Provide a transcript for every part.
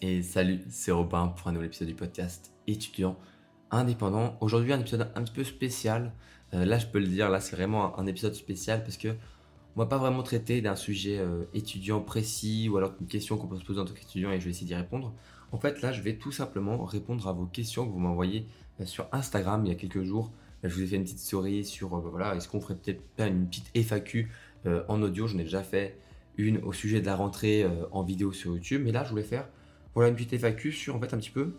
Et salut, c'est Robin pour un nouvel épisode du podcast étudiant indépendant. Aujourd'hui, un épisode un petit peu spécial. Euh, là, je peux le dire, là, c'est vraiment un, épisode spécial parce que on va pas vraiment traiter d'un sujet euh, étudiant précis ou alors une question qu'on peut se poser en tant qu'étudiant et je vais essayer d'y répondre. En fait, là, je vais tout simplement répondre à vos questions que vous m'envoyez euh, sur Instagram il y a quelques jours. je vous ai fait une petite story sur, voilà, est-ce qu'on ferait peut-être pas une petite FAQ en audio? J'en ai déjà fait une au sujet de la rentrée en vidéo sur YouTube, mais là, je voulais faire voilà une petite FAQ sur en fait un petit peu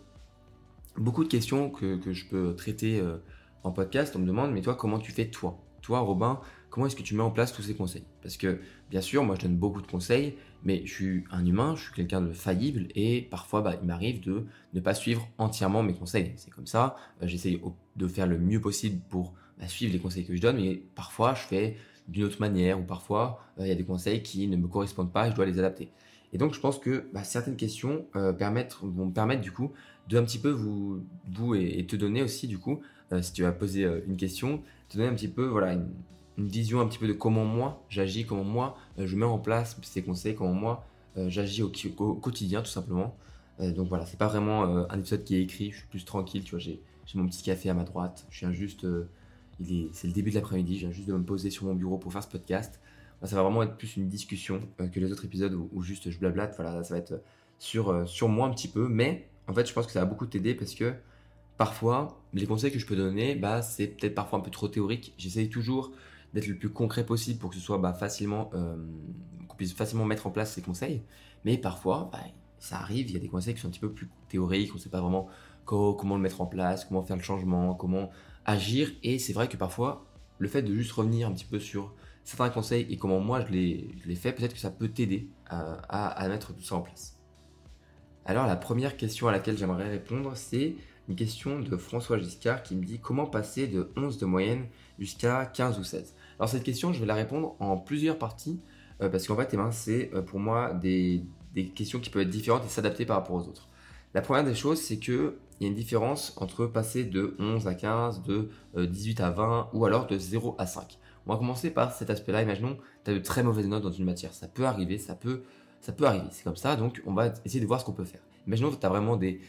beaucoup de questions que, que je peux traiter euh, en podcast. On me demande, mais toi, comment tu fais toi? Toi, Robin, comment est-ce que tu mets en place tous ces conseils? Parce que, bien sûr, moi, je donne beaucoup de conseils, mais je suis un humain, je suis quelqu'un de faillible, et parfois, bah, il m'arrive de ne pas suivre entièrement mes conseils. C'est comme ça, euh, j'essaye de faire le mieux possible pour bah, suivre les conseils que je donne, mais parfois, je fais d'une autre manière, ou parfois, euh, il y a des conseils qui ne me correspondent pas et je dois les adapter. Et donc, je pense que bah, certaines questions euh, permettre, vont permettre du coup de un petit peu vous, et, te donner aussi du coup, euh, si tu vas poser euh, une question, te donner un petit peu voilà une, vision un petit peu de comment moi j'agis, comment moi je mets en place ces conseils, comment moi j'agis au, quotidien tout simplement. donc voilà, c'est pas vraiment un épisode qui est écrit, je suis plus tranquille, tu vois, j'ai mon petit café à ma droite, je viens juste, c'est le début de l'après-midi, je viens juste de me poser sur mon bureau pour faire ce podcast ça va vraiment être plus une discussion euh, que les autres épisodes où, juste je blablate. Voilà, ça va être sur, euh, sur moi un petit peu. Mais en fait, je pense que ça va beaucoup t'aider parce que parfois, les conseils que je peux donner, bah, c'est peut-être parfois un peu trop théorique. J'essaye toujours d'être le plus concret possible pour que ce soit bah, facilement, euh, qu'on puisse facilement mettre en place ces conseils. Mais parfois, bah, ça arrive, il y a des conseils qui sont un petit peu plus théoriques, on ne sait pas vraiment comment le mettre en place, comment faire le changement, comment agir. Et c'est vrai que parfois, le fait de juste revenir un petit peu sur certains conseils et comment moi je les, fais, peut-être que ça peut t'aider à, mettre tout ça en place. Alors la première question à laquelle j'aimerais répondre, c'est une question de François Giscard qui me dit comment passer de 11 de moyenne jusqu'à 15 ou 16. Alors cette question, je vais la répondre en plusieurs parties euh, parce qu'en fait, eh ben, c'est euh, pour moi des, des, questions qui peuvent être différentes et s'adapter par rapport aux autres. La première des choses, c'est que il y a une différence entre passer de 11 à 15, de 18 euh, à 20 ou alors de 0 à 5. On va commencer par cet aspect-là. Imaginons, tu as de très mauvaises notes dans une matière. Ça peut arriver, ça peut, ça peut arriver. C'est comme ça. Donc, on va essayer de voir ce qu'on peut faire. Imaginons que tu as vraiment des,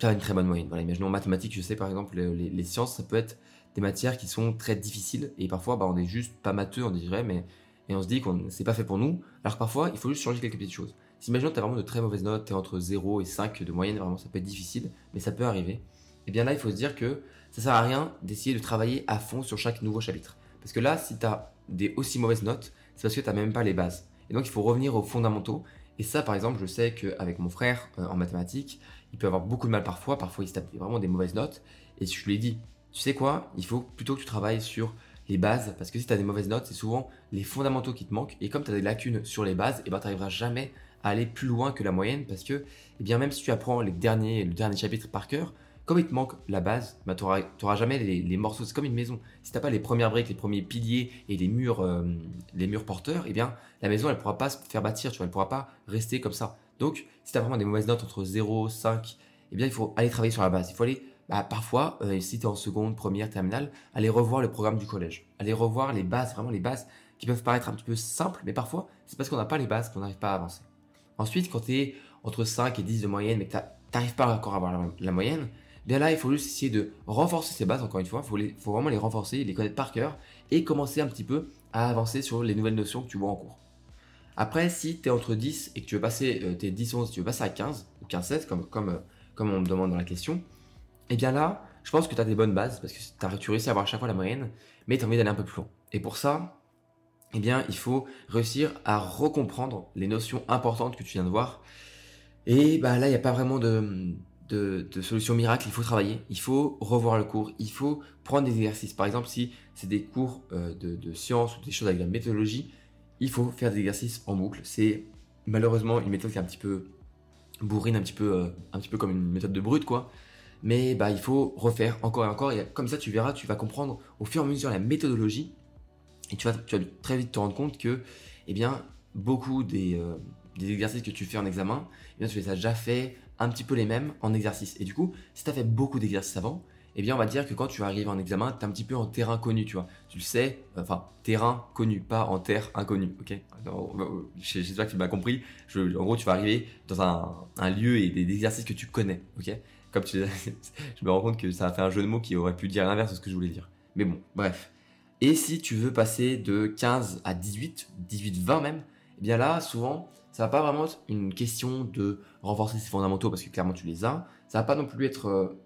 as une très bonne moyenne. Voilà, imaginons en mathématiques, je sais par exemple, les, sciences, ça peut être des matières qui sont très difficiles et parfois, bah, on est juste pas matheux, on dirait, mais et on se dit qu'on c'est pas fait pour nous. Alors que parfois, il faut juste changer quelques petites choses. Si imaginons que tu as vraiment de très mauvaises notes, tu es entre 0 et 5 de moyenne, vraiment ça peut être difficile, mais ça peut arriver. Et eh bien là, il faut se dire que ça sert à rien d'essayer de travailler à fond sur chaque nouveau chapitre. Parce que là, si tu as des aussi mauvaises notes, c'est parce que tu n'as même pas les bases. Et donc, il faut revenir aux fondamentaux. Et ça, par exemple, je sais qu'avec mon frère euh, en mathématiques, il peut avoir beaucoup de mal parfois. Parfois, il se tape vraiment des mauvaises notes. Et je lui ai dit, tu sais quoi, il faut plutôt que tu travailles sur les bases. Parce que si tu as des mauvaises notes, c'est souvent les fondamentaux qui te manquent. Et comme tu as des lacunes sur les bases, et eh ben, tu n'arriveras jamais à aller plus loin que la moyenne. Parce que, eh bien, même si tu apprends les derniers, le dernier chapitre par cœur, comme il te manque la base, bah, tu n'auras jamais les, morceaux. C'est comme une maison. Si tu n'as pas les premières briques, les premiers piliers et les murs, euh, les murs porteurs, eh bien, la maison, elle ne pourra pas se faire bâtir, tu vois, elle pourra pas rester comme ça. Donc, si tu as vraiment des mauvaises notes entre 0, 5, eh bien, il faut aller travailler sur la base. Il faut aller, bah, parfois, euh, si tu es en seconde, première, terminale, aller revoir le programme du collège. Aller revoir les bases, vraiment les bases qui peuvent paraître un petit peu simples, mais parfois, c'est parce qu'on n'a pas les bases qu'on n'arrive pas à avancer. Ensuite, quand tu es entre 5 et 10 de moyenne, mais que tu n'arrives pas encore à avoir la moyenne, bien là, il faut juste essayer de renforcer ces bases, encore une fois, il faut, vraiment les renforcer, les connaître par cœur, et commencer un petit peu à avancer sur les nouvelles notions que tu vois en cours. Après, si tu es entre 10 et que tu veux passer, euh, tes 10 11, tu veux passer à 15 ou 15 16, comme, comme, euh, comme on me demande dans la question, et eh bien là, je pense que tu as des bonnes bases, parce que as, tu réussi à avoir à chaque fois la moyenne, mais tu as envie d'aller un peu plus loin. Et pour ça, eh bien, il faut réussir à recomprendre les notions importantes que tu viens de voir. Et bah là, il n'y a pas vraiment de, de, solutions miracles, il faut travailler, il faut revoir le cours, il faut prendre des exercices. Par exemple, si c'est des cours euh, de, sciences ou des choses avec la méthodologie, il faut faire des exercices en boucle. C'est malheureusement une méthode qui est un petit peu bourrine, un petit peu, euh, un petit peu comme une méthode de brute, quoi. Mais bah, il faut refaire encore et encore. Et comme ça, tu verras, tu vas comprendre au fur et à mesure la méthodologie. Et tu vas, tu vas très vite te rendre compte que, eh bien, beaucoup des, euh, des exercices que tu fais en examen, eh bien, tu les as déjà fait un petit peu les mêmes en exercice. Et du coup, si tu as fait beaucoup d'exercices avant, eh bien, on va dire que quand tu arrives en examen, tu es un petit peu en terrain connu, tu vois. Tu le sais, enfin, terrain connu, pas en terre inconnue, ok? J'espère que tu m'as compris. en gros, tu vas arriver dans un, lieu et des, exercices que tu connais, ok? Comme tu je me rends compte que ça a fait un jeu de mots qui aurait pu dire l'inverse de ce que je voulais dire. Mais bon, bref. Et si tu veux passer de 15 à 18, 18-20 même, eh bien là, souvent, ça va pas vraiment être une question de renforcer ses fondamentaux parce que clairement tu les as. Ça va pas non plus être euh,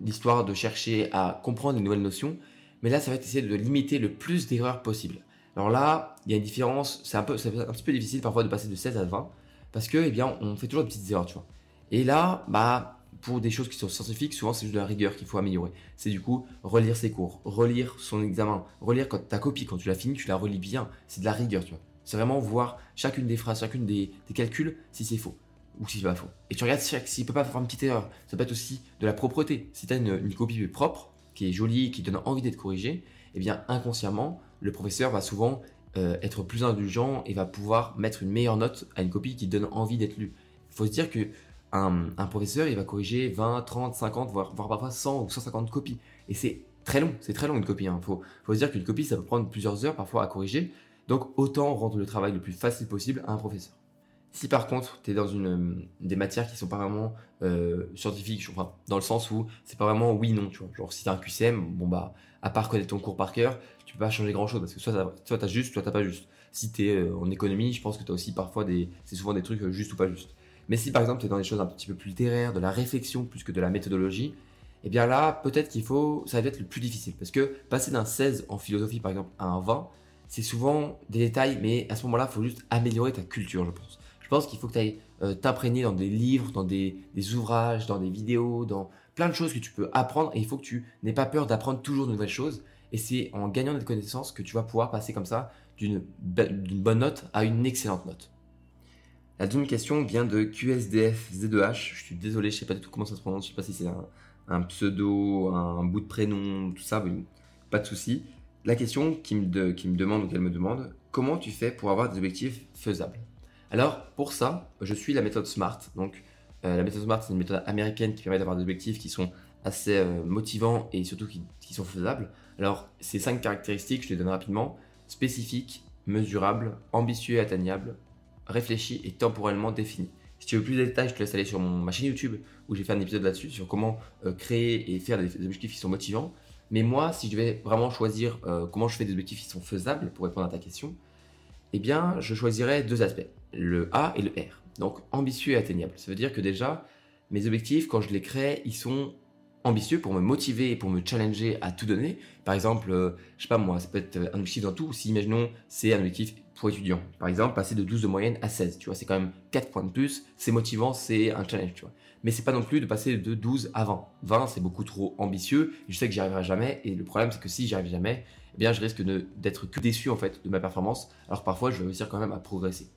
l'histoire de chercher à comprendre les nouvelles notions, mais là, ça va être essayer de limiter le plus d'erreurs possible. Alors là, il y a une différence, c'est un, un petit peu difficile parfois de passer de 16 à 20, parce que, eh bien, on fait toujours des petites erreurs, tu vois. Et là, bah, pour des choses qui sont scientifiques, souvent c'est juste de la rigueur qu'il faut améliorer. C'est du coup relire ses cours, relire son examen, relire quand ta copie, quand tu l'as fini, tu la relis bien. C'est de la rigueur, tu vois. C'est vraiment voir chacune des phrases, chacune des, calculs, si c'est faux ou si c'est pas faux. Et tu regardes s'il peut pas faire une petite erreur. Ça peut être aussi de la propreté. Si tu as une, copie propre, qui est jolie, qui donne envie d'être corrigée, eh bien inconsciemment, le professeur va souvent euh, être plus indulgent et va pouvoir mettre une meilleure note à une copie qui donne envie d'être lue. Il faut se dire que un, professeur, il va corriger 20, 30, 50, voire, parfois 100 ou 150 copies. Et c'est très long, c'est très long une copie. Il hein. faut, faut se dire qu'une copie, ça peut prendre plusieurs heures parfois à corriger. Donc autant rendre le travail le plus facile possible à un professeur. Si par contre, tu es dans une, euh, des matières qui sont pas vraiment euh, scientifiques, enfin, dans le sens où c'est pas vraiment oui-non, tu vois. Genre, si tu un QCM, bon bah, à part connaître ton cours par cœur, tu peux pas changer grand chose parce que soit tu as juste, soit t'as pas juste. Si tu es euh, en économie, je pense que tu as aussi parfois des. C'est souvent des trucs juste ou pas juste. Mais si par exemple tu es dans des choses un petit peu plus littéraires, de la réflexion plus que de la méthodologie, eh bien là, peut-être qu'il faut. Ça va être le plus difficile. Parce que passer d'un 16 en philosophie par exemple à un 20, c'est souvent des détails, mais à ce moment-là, il faut juste améliorer ta culture, je pense je pense qu'il faut que tu ailles euh, t'imprégner dans des livres, dans des, ouvrages, dans des vidéos, dans plein de choses que tu peux apprendre et il faut que tu n'aies pas peur d'apprendre toujours de nouvelles choses. Et c'est en gagnant des connaissances que tu vas pouvoir passer comme ça d'une bonne note à une excellente note. La deuxième question vient de QSDF Z2H. Je suis désolé, je sais pas du tout comment ça se prononce. Je sais pas si c'est un, pseudo, un, bout de prénom, tout ça. pas de souci. La question qui me, demande ou qu'elle me demande, comment tu fais pour avoir des objectifs faisables? Alors pour ça, je suis la méthode SMART. Donc euh, la méthode SMART, c'est une méthode américaine qui permet d'avoir des objectifs qui sont assez euh, motivants et surtout qui, sont faisables. Alors ces cinq caractéristiques, je les donne rapidement spécifique, mesurable, ambitieux et atteignable, réfléchi et temporellement défini. Si tu veux plus de détails, je te laisse aller sur mon, ma chaîne YouTube où j'ai fait un épisode là-dessus sur comment euh, créer et faire des, objectifs qui sont motivants. Mais moi, si je vais vraiment choisir comment je fais des objectifs qui sont faisables pour répondre à ta question, eh bien, je choisirais deux aspects, le A et le R. Donc, ambitieux et atteignable. Ça veut dire que déjà, mes objectifs, quand je les crée, ils sont ambitieux pour me motiver et pour me challenger à tout donner. Par exemple, euh, je sais pas moi, ça peut être un objectif dans tout. Si, imaginons, c'est un objectif pour étudiants. Par exemple, passer de 12 de moyenne à 16, tu vois, c'est quand même 4 points de plus. C'est motivant, c'est un challenge, tu vois. Mais c'est pas non plus de passer de 12 à 20. 20, c'est beaucoup trop ambitieux. Je sais que j'y arriverai jamais. Et le problème, c'est que si j'y arrive jamais, eh bien, je risque d'être que déçu en fait de ma performance. Alors parfois, je vais réussir quand même à progresser.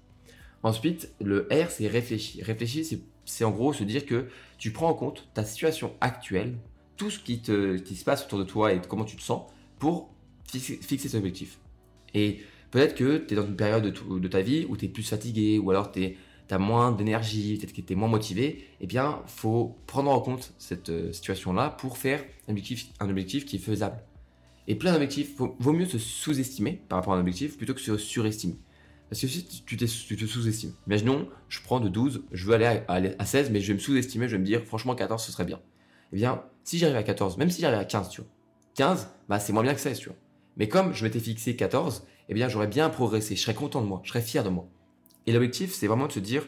Ensuite, le R, c'est réfléchir. Réfléchir, c'est en gros se dire que tu prends en compte ta situation actuelle, tout ce qui, te, qui se passe autour de toi et comment tu te sens pour fixer, cet objectif. Et peut-être que tu es dans une période de, ta vie où tu es plus fatigué ou alors tu as moins d'énergie, peut-être que tu es moins motivé, eh bien, faut prendre en compte cette euh, situation-là pour faire un objectif, un objectif qui est faisable. Et plein d'objectifs, vaut mieux se sous-estimer par rapport à un objectif plutôt que se surestimer. Parce que si tu, te sous-estimes, imaginons, je prends de 12, je veux aller à, 16, mais je vais me sous-estimer, je vais me dire, franchement, 14, ce serait bien. Eh bien, si j'arrive à 14, même si j'arrive à 15, tu vois, 15, bah, c'est moins bien que 16, tu vois. Mais comme je m'étais fixé 14, eh bien, j'aurais bien progressé, je serais content de moi, je serais fier de moi. Et l'objectif, c'est vraiment de se dire,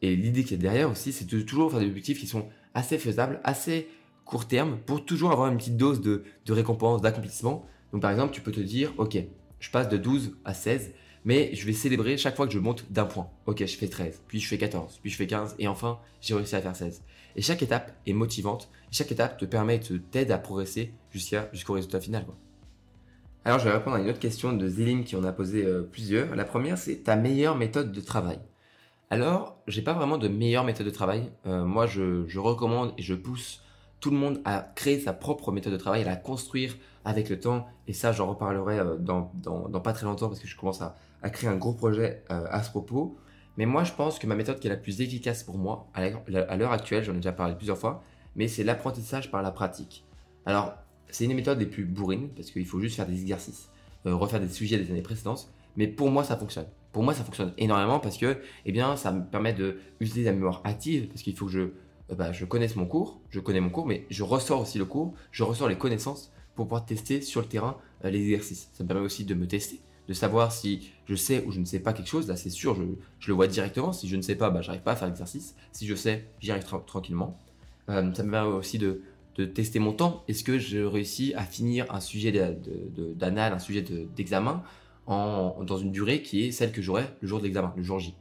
et l'idée qui est derrière aussi, c'est de toujours faire des objectifs qui sont assez faisables, assez court terme pour toujours avoir une petite dose de, récompense, d'accomplissement. Donc par exemple, tu peux te dire, ok, je passe de 12 à 16, mais je vais célébrer chaque fois que je monte d'un point. Ok, je fais 13, puis je fais 14, puis je fais 15, et enfin, j'ai réussi à faire 16. Et chaque étape est motivante, chaque étape te permet, t'aide à progresser jusqu'à, jusqu'au résultat final. Alors je vais répondre à une autre question de Zéline qui en a posé euh, plusieurs. La première, c'est ta meilleure méthode de travail. Alors, j'ai pas vraiment de meilleure méthode de travail. Euh, moi, je, je recommande et je pousse tout le monde a créé sa propre méthode de travail, à la construire avec le temps. Et ça, j'en reparlerai euh, dans, pas très longtemps parce que je commence à, créer un gros projet euh, à ce propos. Mais moi, je pense que ma méthode qui est la plus efficace pour moi, à l'heure actuelle, j'en ai déjà parlé plusieurs fois, mais c'est l'apprentissage par la pratique. Alors, c'est une méthode des plus bourrines parce qu'il faut juste faire des exercices, euh, refaire des sujets des années précédentes. Mais pour moi, ça fonctionne. Pour moi, ça fonctionne énormément parce que, eh bien, ça me permet de utiliser la mémoire active parce qu'il faut que je, bah, je connaisse mon cours, je connais mon cours, mais je ressors aussi le cours, je ressors les connaissances pour pouvoir tester sur le terrain euh, les exercices. Ça me permet aussi de me tester, de savoir si je sais ou je ne sais pas quelque chose. Là, c'est sûr, je, le vois directement. Si je ne sais pas, bah, j'arrive pas à faire l'exercice. Si je sais, j'y arrive tranquillement. ça me permet aussi de de tester mon temps. Est-ce que je réussis à finir un sujet d'anal, un sujet d'examen en, dans une durée qui est celle que j'aurai le jour de l'examen, le jour J?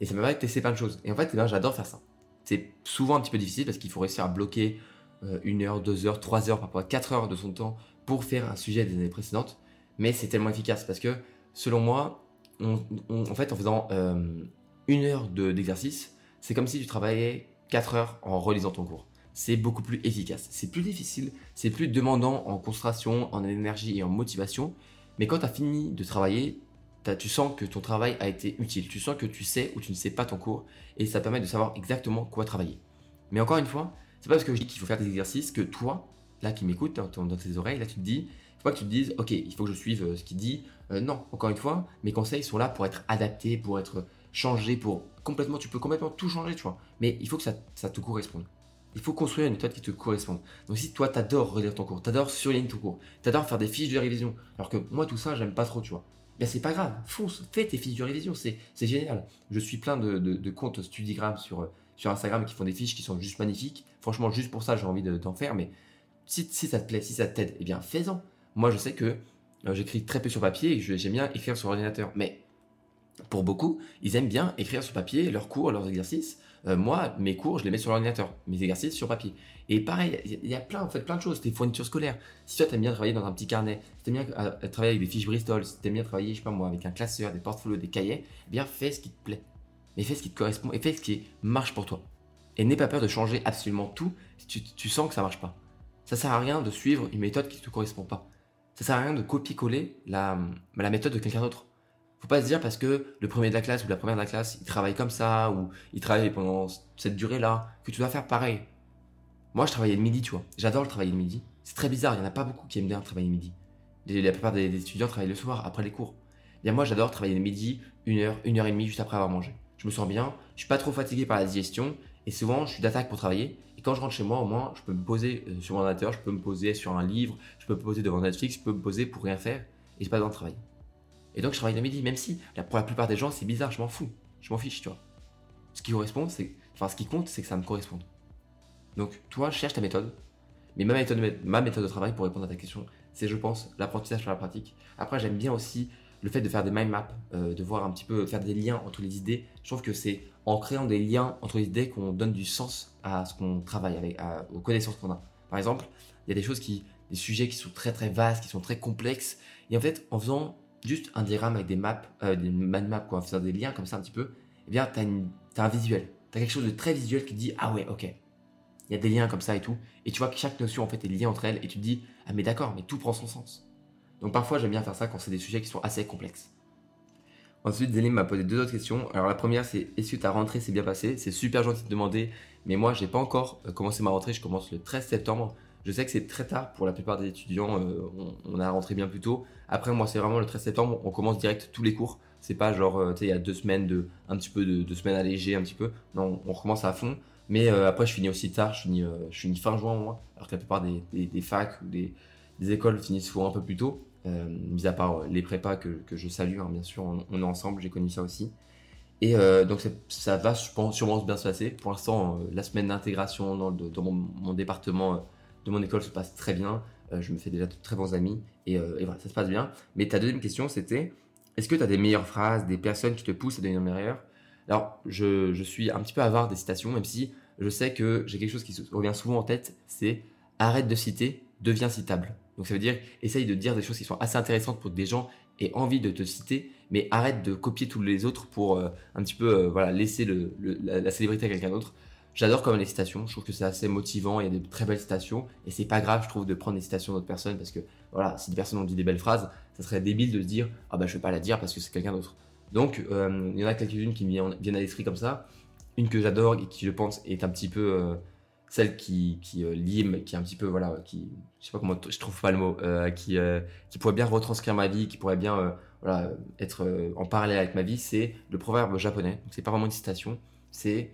Et ça me permet de tester plein de choses. Et en fait, eh ben, j'adore faire ça. C'est souvent un petit peu difficile parce qu'il faut réussir à bloquer euh, une heure, deux heures, trois heures, parfois quatre heures de son temps pour faire un sujet des années précédentes. Mais c'est tellement efficace parce que, selon moi, en fait, en faisant euh, une heure d'exercice, c'est comme si tu travaillais quatre heures en relisant ton cours c'est beaucoup plus efficace. C'est plus difficile, c'est plus demandant en concentration, en énergie et en motivation. Mais quand tu as fini de travailler, tu sens que ton travail a été utile. Tu sens que tu sais ou tu ne sais pas ton cours et ça permet de savoir exactement quoi travailler. Mais encore une fois, c'est pas parce que je dis qu'il faut faire des exercices que toi, là qui m'écoutes dans, tes oreilles, là tu te dis, faut pas que tu te dises, ok, il faut que je suive euh, ce qu'il dit. Euh, non, encore une fois, mes conseils sont là pour être adaptés, pour être changés, pour complètement, tu peux complètement tout changer, tu vois. Mais il faut que ça, ça te corresponde. Il faut construire une méthode qui te corresponde. Donc si toi t'adores relire ton cours, t'adores surligner ton cours, t'adores faire des fiches de révision, alors que moi tout ça j'aime pas trop, tu vois. Bien c'est pas grave, fonce, fais tes fiches de révision, c'est génial. Je suis plein de, de, comptes Studigram sur, sur Instagram qui font des fiches qui sont juste magnifiques. Franchement, juste pour ça j'ai envie d'en faire, mais si, si, ça te plaît, si ça t'aide, eh bien fais-en. Moi je sais que euh, j'écris très peu sur papier et j'aime bien écrire sur ordinateur, mais pour beaucoup, ils aiment bien écrire sur papier leurs cours, leurs exercices. Euh, moi, mes cours, je les mets sur l'ordinateur, mes exercices sur papier. Et pareil, il y a plein, en fait, plein de choses, des fournitures scolaires. Si toi, tu aimes bien travailler dans un petit carnet, si tu aimes bien euh, travailler avec des fiches Bristol, si tu aimes bien travailler, je sais pas moi, avec un classeur, des portfolios, des cahiers, eh bien, fais ce qui te plaît. Mais fais ce qui te correspond et fais ce qui marche pour toi. Et n'aie pas peur de changer absolument tout si tu, sens que ça marche pas. Ça sert à rien de suivre une méthode qui ne te correspond pas. Ça sert à rien de copier-coller la méthode de quelqu'un d'autre faut pas se dire parce que le premier de la classe ou la première de la classe, il travaille comme ça, ou il travaille pendant cette durée-là, que tu dois faire pareil. Moi, je travaillais le midi, tu vois. J'adore le travailler le midi. C'est très bizarre, il y en a pas beaucoup qui aiment bien travailler le midi. La plupart des, étudiants travaillent le soir, après les cours. Bien, moi, j'adore travailler le midi, une heure, une heure et demie juste après avoir mangé. Je me sens bien, je suis pas trop fatigué par la digestion, et souvent, je suis d'attaque pour travailler. Et quand je rentre chez moi, au moins, je peux me poser euh, sur mon ordinateur, je peux me poser sur un livre, je peux me poser devant Netflix, je peux me poser pour rien faire, et j'ai pas besoin de travailler. Et donc je travaille le midi, même si pour la plupart des gens c'est bizarre, je m'en fous, je m'en fiche, tu vois. Ce qui correspond, c'est, enfin ce qui compte, c'est que ça me corresponde. Donc toi, cherche ta méthode. Mais ma méthode, de travail pour répondre à ta question, c'est je pense l'apprentissage par la pratique. Après, j'aime bien aussi le fait de faire des mind maps, euh, de voir un petit peu, faire des liens entre les idées. Je trouve que c'est en créant des liens entre les idées qu'on donne du sens à ce qu'on travaille aux connaissances qu'on a. Par exemple, il y a des choses qui, des sujets qui sont très très vastes, qui sont très complexes. Et en fait, en faisant juste un diagramme avec des maps, euh, des mind maps, quoi, faire des liens comme ça un petit peu, eh bien, tu as, un visuel. Tu as quelque chose de très visuel qui te dit, ah ouais, ok, il y a des liens comme ça et tout. Et tu vois que chaque notion, en fait, est liée entre elles et tu te dis, ah mais d'accord, mais tout prend son sens. Donc parfois, j'aime bien faire ça quand c'est des sujets qui sont assez complexes. Ensuite, Zélim m'a posé deux autres questions. Alors la première, c'est est-ce que ta rentrée s'est bien passée? C'est super gentil de demander, mais moi, j'ai pas encore euh, commencé ma rentrée. Je commence le 13 septembre. Je sais que c'est très tard pour la plupart des étudiants. Euh, on, a rentré bien plus tôt. Après, moi, c'est vraiment le 13 septembre. On commence direct tous les cours. C'est pas genre, euh, tu sais, il y a deux semaines de, un petit peu de deux semaines allégées, un petit peu. Non, on recommence à fond. Mais euh, après, je finis aussi tard. Je finis, fin juin, moi. Alors que la plupart des, facs ou des, écoles finissent souvent un peu plus tôt. mis à part les prépas que, que je salue, hein, bien sûr, on, est ensemble, j'ai connu ça aussi. Et donc ça va, sûrement bien se passer. Pour l'instant, la semaine d'intégration dans, mon, département de mon école se passe très bien. Euh, je me fais déjà de très bons amis euh, et, voilà, ça se passe bien. Mais ta deuxième question, c'était est-ce que tu as des meilleures phrases, des personnes qui te poussent à devenir meilleur? Alors, je, suis un petit peu avare des citations, même si je sais que j'ai quelque chose qui revient souvent en tête c'est arrête de citer, deviens citable. Donc, ça veut dire essaye de dire des choses qui sont assez intéressantes pour que des gens aient envie de te citer, mais arrête de copier tous les autres pour euh, un petit peu voilà, laisser le, la, célébrité à quelqu'un d'autre. J'adore comme les citations, je trouve que c'est assez motivant, il y a des très belles citations, et c'est pas grave, je trouve, de prendre des citations d'autres personnes, parce que voilà, si des personnes ont dit des belles phrases, ça serait débile de se dire, ah bah je vais pas la dire parce que c'est quelqu'un d'autre. Donc, euh, il y en a quelques-unes qui me viennent à l'esprit comme ça. Une que j'adore et qui, je pense, est un petit peu. Euh, celle qui, qui euh, lit, qui est un petit peu, voilà, qui, je sais pas comment, je trouve pas le mot, euh, qui, qui pourrait bien retranscrire ma vie, qui pourrait bien, voilà, être en parallèle avec ma vie, c'est le proverbe japonais. Donc, c'est pas vraiment une citation, c'est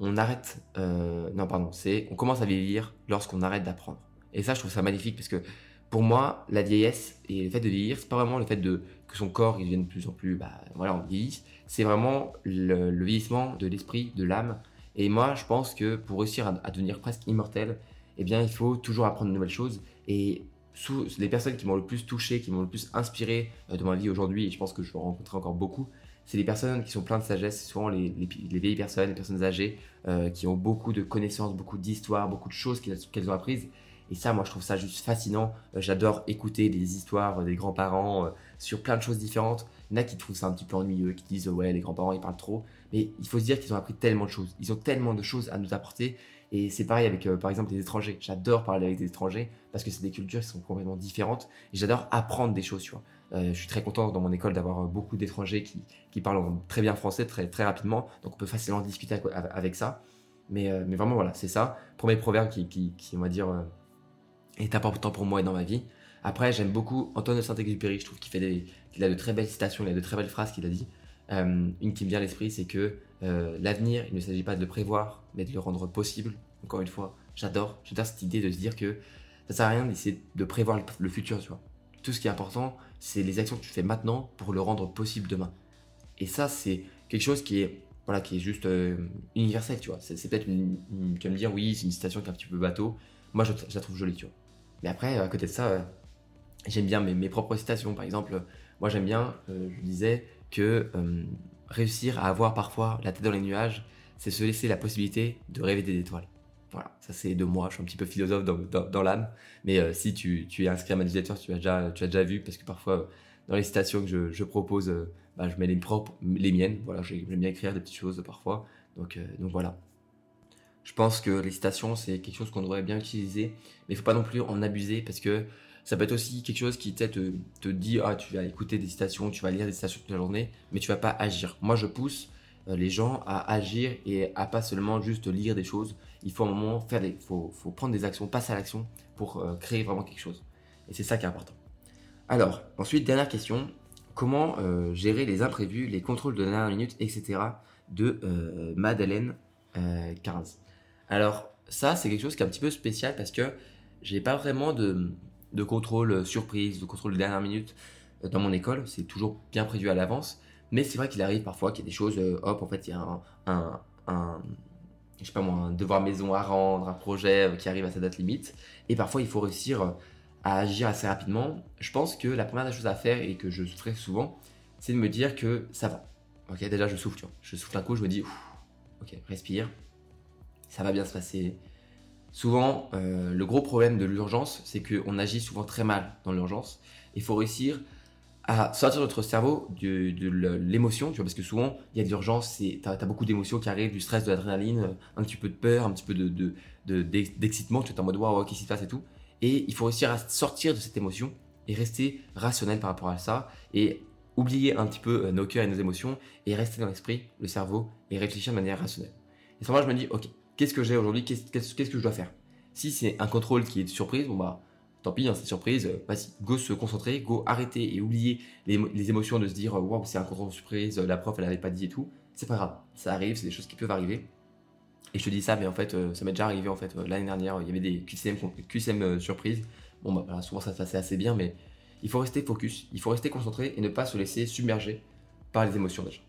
on arrête, non, pardon, c'est on commence à vieillir lorsqu'on arrête d'apprendre. Et ça, je trouve ça magnifique parce que pour moi, la vieillesse et le fait de vieillir, c'est pas vraiment le fait de que son corps il devienne de plus en plus, bah, voilà, on vieillit. C'est vraiment le, vieillissement de l'esprit, de l'âme, et moi, je pense que pour réussir à, devenir presque immortel, eh bien, il faut toujours apprendre de nouvelles choses. Et les personnes qui m'ont le plus touché, qui m'ont le plus inspiré euh, de ma vie aujourd'hui, et je pense que je vais rencontrer encore beaucoup, c'est les personnes qui sont pleines de sagesse, souvent les, vieilles personnes, les personnes âgées, euh, qui ont beaucoup de connaissances, beaucoup d'histoires, beaucoup de choses qu'elles ont apprises. Et ça, moi, je trouve ça juste fascinant. Euh, j'adore écouter des histoires des grands-parents sur plein de choses différentes. Il y en a qui trouvent ça un petit peu ennuyeux, qui disent ouais, les grands-parents, ils parlent trop. Mais il faut se dire qu'ils ont appris tellement de choses. Ils ont tellement de choses à nous apporter. Et c'est pareil avec, euh, par exemple, les étrangers. J'adore parler avec des étrangers parce que c'est des cultures qui sont complètement différentes. Et j'adore apprendre des choses, tu vois. Euh, je suis très content dans mon école d'avoir euh, beaucoup d'étrangers qui, parlent très bien français très, très rapidement. Donc on peut facilement discuter avec, ça. Mais, mais vraiment, voilà, c'est ça. Premier proverbe qui, on va dire, est important pour moi et dans ma vie. Après, j'aime beaucoup Antoine de Saint-Exupéry. Je trouve qu'il fait qu'il a de très belles citations, il a de très belles phrases qu'il a dit. Euh, une qui me vient à l'esprit, c'est que euh, l'avenir, il ne s'agit pas de le prévoir, mais de le rendre possible. Encore une fois, j'adore, j'adore cette idée de se dire que ça sert à rien d'essayer de prévoir le, futur, tu vois. Tout ce qui est important, c'est les actions que tu fais maintenant pour le rendre possible demain. Et ça, c'est quelque chose qui est, voilà, qui est juste euh, universel, tu vois. C'est peut-être une, tu vas me dire, oui, c'est une citation qui est un petit peu bateau. Moi, je, la trouve jolie, tu vois. Mais après, à côté de ça, j'aime bien mes, mes, propres citations. Par exemple, moi, j'aime bien, je disais, que euh, réussir à avoir parfois la tête dans les nuages, c'est se laisser la possibilité de rêver des étoiles. Voilà, ça c'est de moi, je suis un petit peu philosophe dans, l'âme, mais euh, si tu, es inscrit à ma newsletter, tu as, déjà, tu as déjà vu, parce que parfois dans les citations que je, propose, euh, bah, je mets les propres, les miennes, voilà, j'aime bien écrire des petites choses parfois, donc, donc voilà. Je pense que les citations, c'est quelque chose qu'on devrait bien utiliser, mais il faut pas non plus en abuser, parce que ça peut être aussi quelque chose qui te, te dit ah tu vas écouter des citations, tu vas lire des citations toute la journée, mais tu vas pas agir. Moi je pousse euh, les gens à agir et à pas seulement juste lire des choses. Il faut un moment faire des, faut, faut prendre des actions, passer à l'action pour euh, créer vraiment quelque chose. Et c'est ça qui est important. Alors ensuite dernière question, comment euh, gérer les imprévus, les contrôles de dernière minute, etc. de Madeleine 15. Alors ça c'est quelque chose qui est un petit peu spécial parce que j'ai pas vraiment de contrôle euh, surprise, de contrôle de dernière minute euh, dans mon école. C'est toujours bien prévu à l'avance. Mais c'est vrai qu'il arrive parfois qu'il y a des choses, euh, hop, en fait, il y a un, je sais pas moi, un devoir maison à rendre, un projet qui arrive à sa date limite. Et parfois, il faut réussir à agir assez rapidement. Je pense que la première des choses à faire et que je ferai souvent, c'est de me dire que ça va. Ok, déjà, je souffle, tu vois. Je souffle un coup, je me dis, ok, respire. Ça va bien se passer Souvent, euh, le gros problème de l'urgence, c'est qu'on agit souvent très mal dans l'urgence. Il faut réussir à sortir notre cerveau de, l'émotion, tu vois, parce que souvent, il y a de l'urgence, tu as, beaucoup d'émotions qui arrivent, du stress, de l'adrénaline, un petit peu de peur, un petit peu d'excitement, de, tu es en mode waouh, qu'est-ce qui se passe et tout. Et il faut réussir à sortir de cette émotion et rester rationnel par rapport à ça et oublier un petit peu euh, nos cœurs et nos émotions et rester dans l'esprit, le cerveau et réfléchir de manière rationnelle. Et ça, moi, je me dis, ok, qu'est-ce que j'ai aujourd'hui, qu'est-ce, que je dois faire? Si c'est un contrôle qui est de surprise, bon bah tant pis, hein, c'est surprise, euh, vas-y, go se concentrer, go arrêter et oublier les, émotions de se dire waouh, c'est un de surprise, la prof elle avait pas dit et tout. C'est pas grave, ça arrive, c'est des choses qui peuvent arriver. Et je te dis ça, mais en fait, euh, ça m'est déjà arrivé en fait. Euh, l'année dernière, il y avait des QCM, QCM surprises. Bon, bah souvent ça se passait assez bien, mais il faut rester focus, il faut rester concentré et ne pas se laisser submerger par les émotions déjà.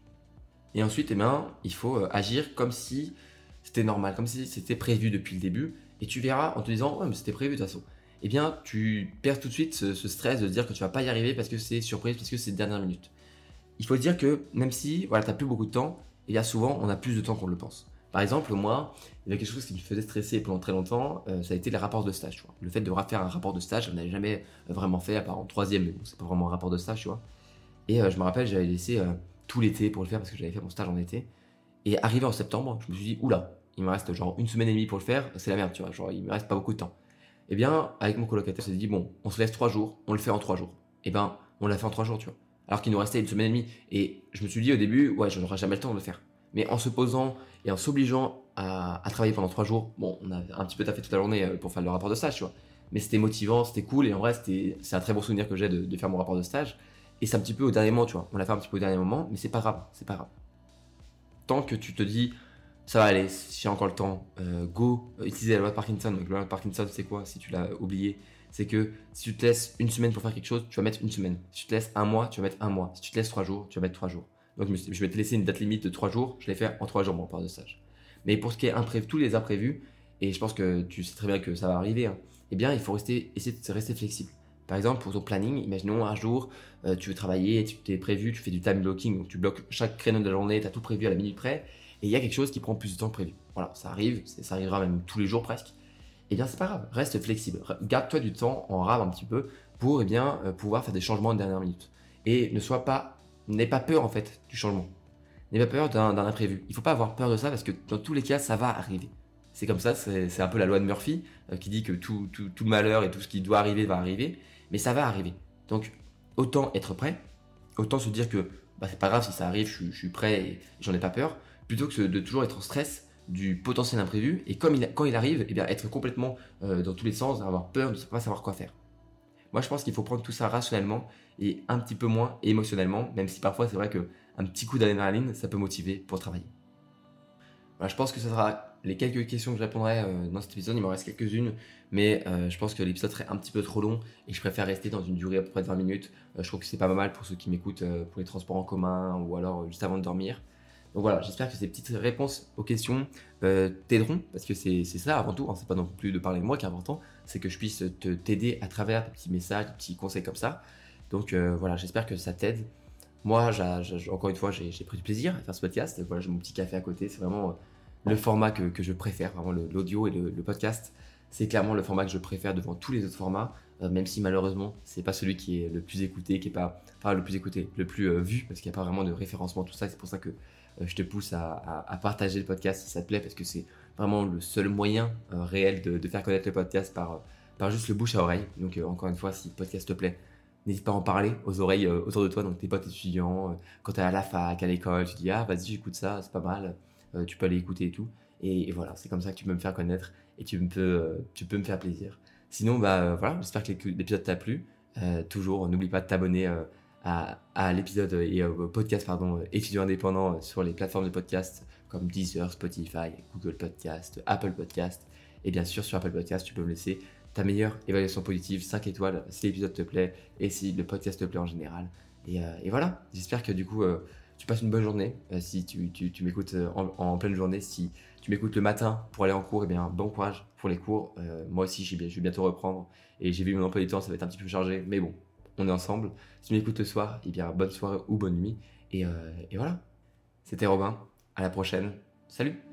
Et ensuite, eh bien, il faut agir comme si c'était normal, comme si c'était prévu depuis le début. Et tu verras en te disant, ouais, mais c'était prévu de toute façon. Eh bien, tu perds tout de suite ce, stress de dire que tu vas pas y arriver parce que c'est surprise, parce que c'est dernière minute. Il faut dire que même si voilà, tu n'as plus beaucoup de temps, il y a souvent, on a plus de temps qu'on le pense. Par exemple, moi, il y avait quelque chose qui me faisait stresser pendant très longtemps, euh, ça a été les rapports de stage. Le fait de refaire un rapport de stage, je n'avais jamais vraiment fait, à part en troisième, mais bon, c'est pas vraiment un rapport de stage, tu vois. Et euh, je me rappelle, j'avais laissé euh, tout l'été pour le faire parce que j'avais fait mon stage en été. Et arrivé en septembre, je me suis dit, oula, il me reste genre une semaine et demie pour le faire, c'est la merde, tu vois, genre il me reste pas beaucoup de temps. Eh bien, avec mon colocataire, on s'est dit, bon, on se laisse trois jours, on le fait en trois jours. Eh ben, on l'a fait en trois jours, tu vois. Alors qu'il nous restait une semaine et demie. Et je me suis dit au début, ouais, je n'aurai jamais le temps de le faire. Mais en se posant et en s'obligeant à, travailler pendant trois jours, bon, on a un petit peu taffé toute la journée euh, pour faire le rapport de stage, tu vois. Mais c'était motivant, c'était cool, et en vrai, c'est un très bon souvenir que j'ai de, faire mon rapport de stage. Et c'est un petit peu au dernier moment, tu vois. On l'a fait un petit peu au dernier moment, mais c'est pas grave, c'est pas grave. Tant que tu te dis, ça va aller, si j'ai encore le temps, euh, go, euh, utiliser la loi de Parkinson. Donc, la loi de Parkinson, c'est quoi Si tu l'as oublié, c'est que si tu te laisses une semaine pour faire quelque chose, tu vas mettre une semaine. Si tu te laisses un mois, tu vas mettre un mois. Si tu te laisses trois jours, tu vas mettre trois jours. Donc je vais te laisser une date limite de trois jours, je l'ai fait en trois jours mon rapport de stage. Mais pour ce qui est imprévu, tous les imprévus, et je pense que tu sais très bien que ça va arriver, hein, eh bien il faut rester, essayer de rester flexible. Par exemple, pour ton planning, imaginons un jour, euh, tu veux travailler, tu t'es prévu, tu fais du time blocking, donc tu bloques chaque créneau de la journée, tu as tout prévu à la minute près, et il y a quelque chose qui prend plus de temps que prévu. Voilà, ça arrive, ça arrivera même tous les jours presque. Eh bien, c'est pas grave, reste flexible. Garde-toi du temps en rave un petit peu pour eh bien, euh, pouvoir faire des changements de dernière minute. Et ne sois pas N'aie pas peur en fait du changement. N'aie pas peur d'un imprévu. Il faut pas avoir peur de ça parce que dans tous les cas, ça va arriver. C'est comme ça, c'est un peu la loi de Murphy euh, qui dit que tout, malheur et tout ce qui doit arriver va arriver, mais ça va arriver. Donc autant être prêt, autant se dire que bah, c'est pas grave si ça arrive, je, suis prêt et j'en ai pas peur, plutôt que de toujours être en stress du potentiel imprévu et comme quand il arrive, eh bien, être complètement euh, dans tous les sens, avoir peur de ne pas savoir quoi faire. Moi, je pense qu'il faut prendre tout ça rationnellement et un petit peu moins émotionnellement, même si parfois c'est vrai qu'un petit coup d'adrénaline, ça peut motiver pour travailler. Voilà, je pense que ce sera les quelques questions que je répondrai euh, dans cet épisode. Il m'en reste quelques-unes, mais euh, je pense que l'épisode serait un petit peu trop long et je préfère rester dans une durée à peu près de 20 minutes. Je trouve que c'est pas mal pour ceux qui m'écoutent pour les transports en commun ou alors juste avant de dormir. Donc voilà, j'espère que ces petites réponses aux questions t'aideront, parce que c'est ça avant tout, hein, c'est pas non plus de parler de moi qui est important, c'est que je puisse t'aider à travers des petits messages, des petits conseils comme ça. Donc euh, voilà, j'espère que ça t'aide. Moi, encore une fois, j'ai pris du plaisir à faire ce podcast. Voilà, j'ai mon petit café à côté. C'est vraiment euh, le format que, je préfère, vraiment l'audio et le, podcast. C'est clairement le format que je préfère devant tous les autres formats, euh, même si malheureusement, c'est pas celui qui est le plus écouté, qui est pas, le plus écouté, le plus vu, parce qu'il n'y a pas vraiment de référencement, tout ça. C'est pour ça que je te pousse à, partager le podcast si ça te plaît, parce que c'est vraiment le seul moyen réel de, faire connaître le podcast par, par juste le bouche à oreille. Donc, encore une fois, si le podcast te plaît, n'hésite pas à en parler aux oreilles euh, autour de toi, donc tes potes étudiants, euh, quand tu es à la fac, à l'école, tu dis ah vas-y j'écoute ça, c'est pas mal, euh, tu peux aller écouter et tout. Et, voilà, c'est comme ça que tu peux me faire connaître et tu peux, tu peux me faire plaisir. Sinon, bah voilà, j'espère que l'épisode t'a plu. toujours, n'oublie pas de t'abonner à, l'épisode et au podcast pardon, étudiant indépendant sur les plateformes de podcast comme Deezer, Spotify, Google Podcast, Apple Podcast. Et bien sûr, sur Apple Podcast, tu peux me laisser ta meilleure évaluation positive, 5 étoiles si l'épisode te plaît et si le podcast te plaît en général. Et, euh, voilà, j'espère que du coup euh, tu passes une bonne journée. Euh, si tu, tu, m'écoutes en, pleine journée, si tu m'écoutes le matin pour aller en cours, eh bien bon courage pour les cours. moi aussi, je vais bientôt reprendre et j'ai vu mon emploi du temps, ça va être un petit peu chargé, mais bon, on est ensemble. Si tu m'écoutes le soir, et eh bien bonne soirée ou bonne nuit. Et, et voilà, c'était Robin, à la prochaine. Salut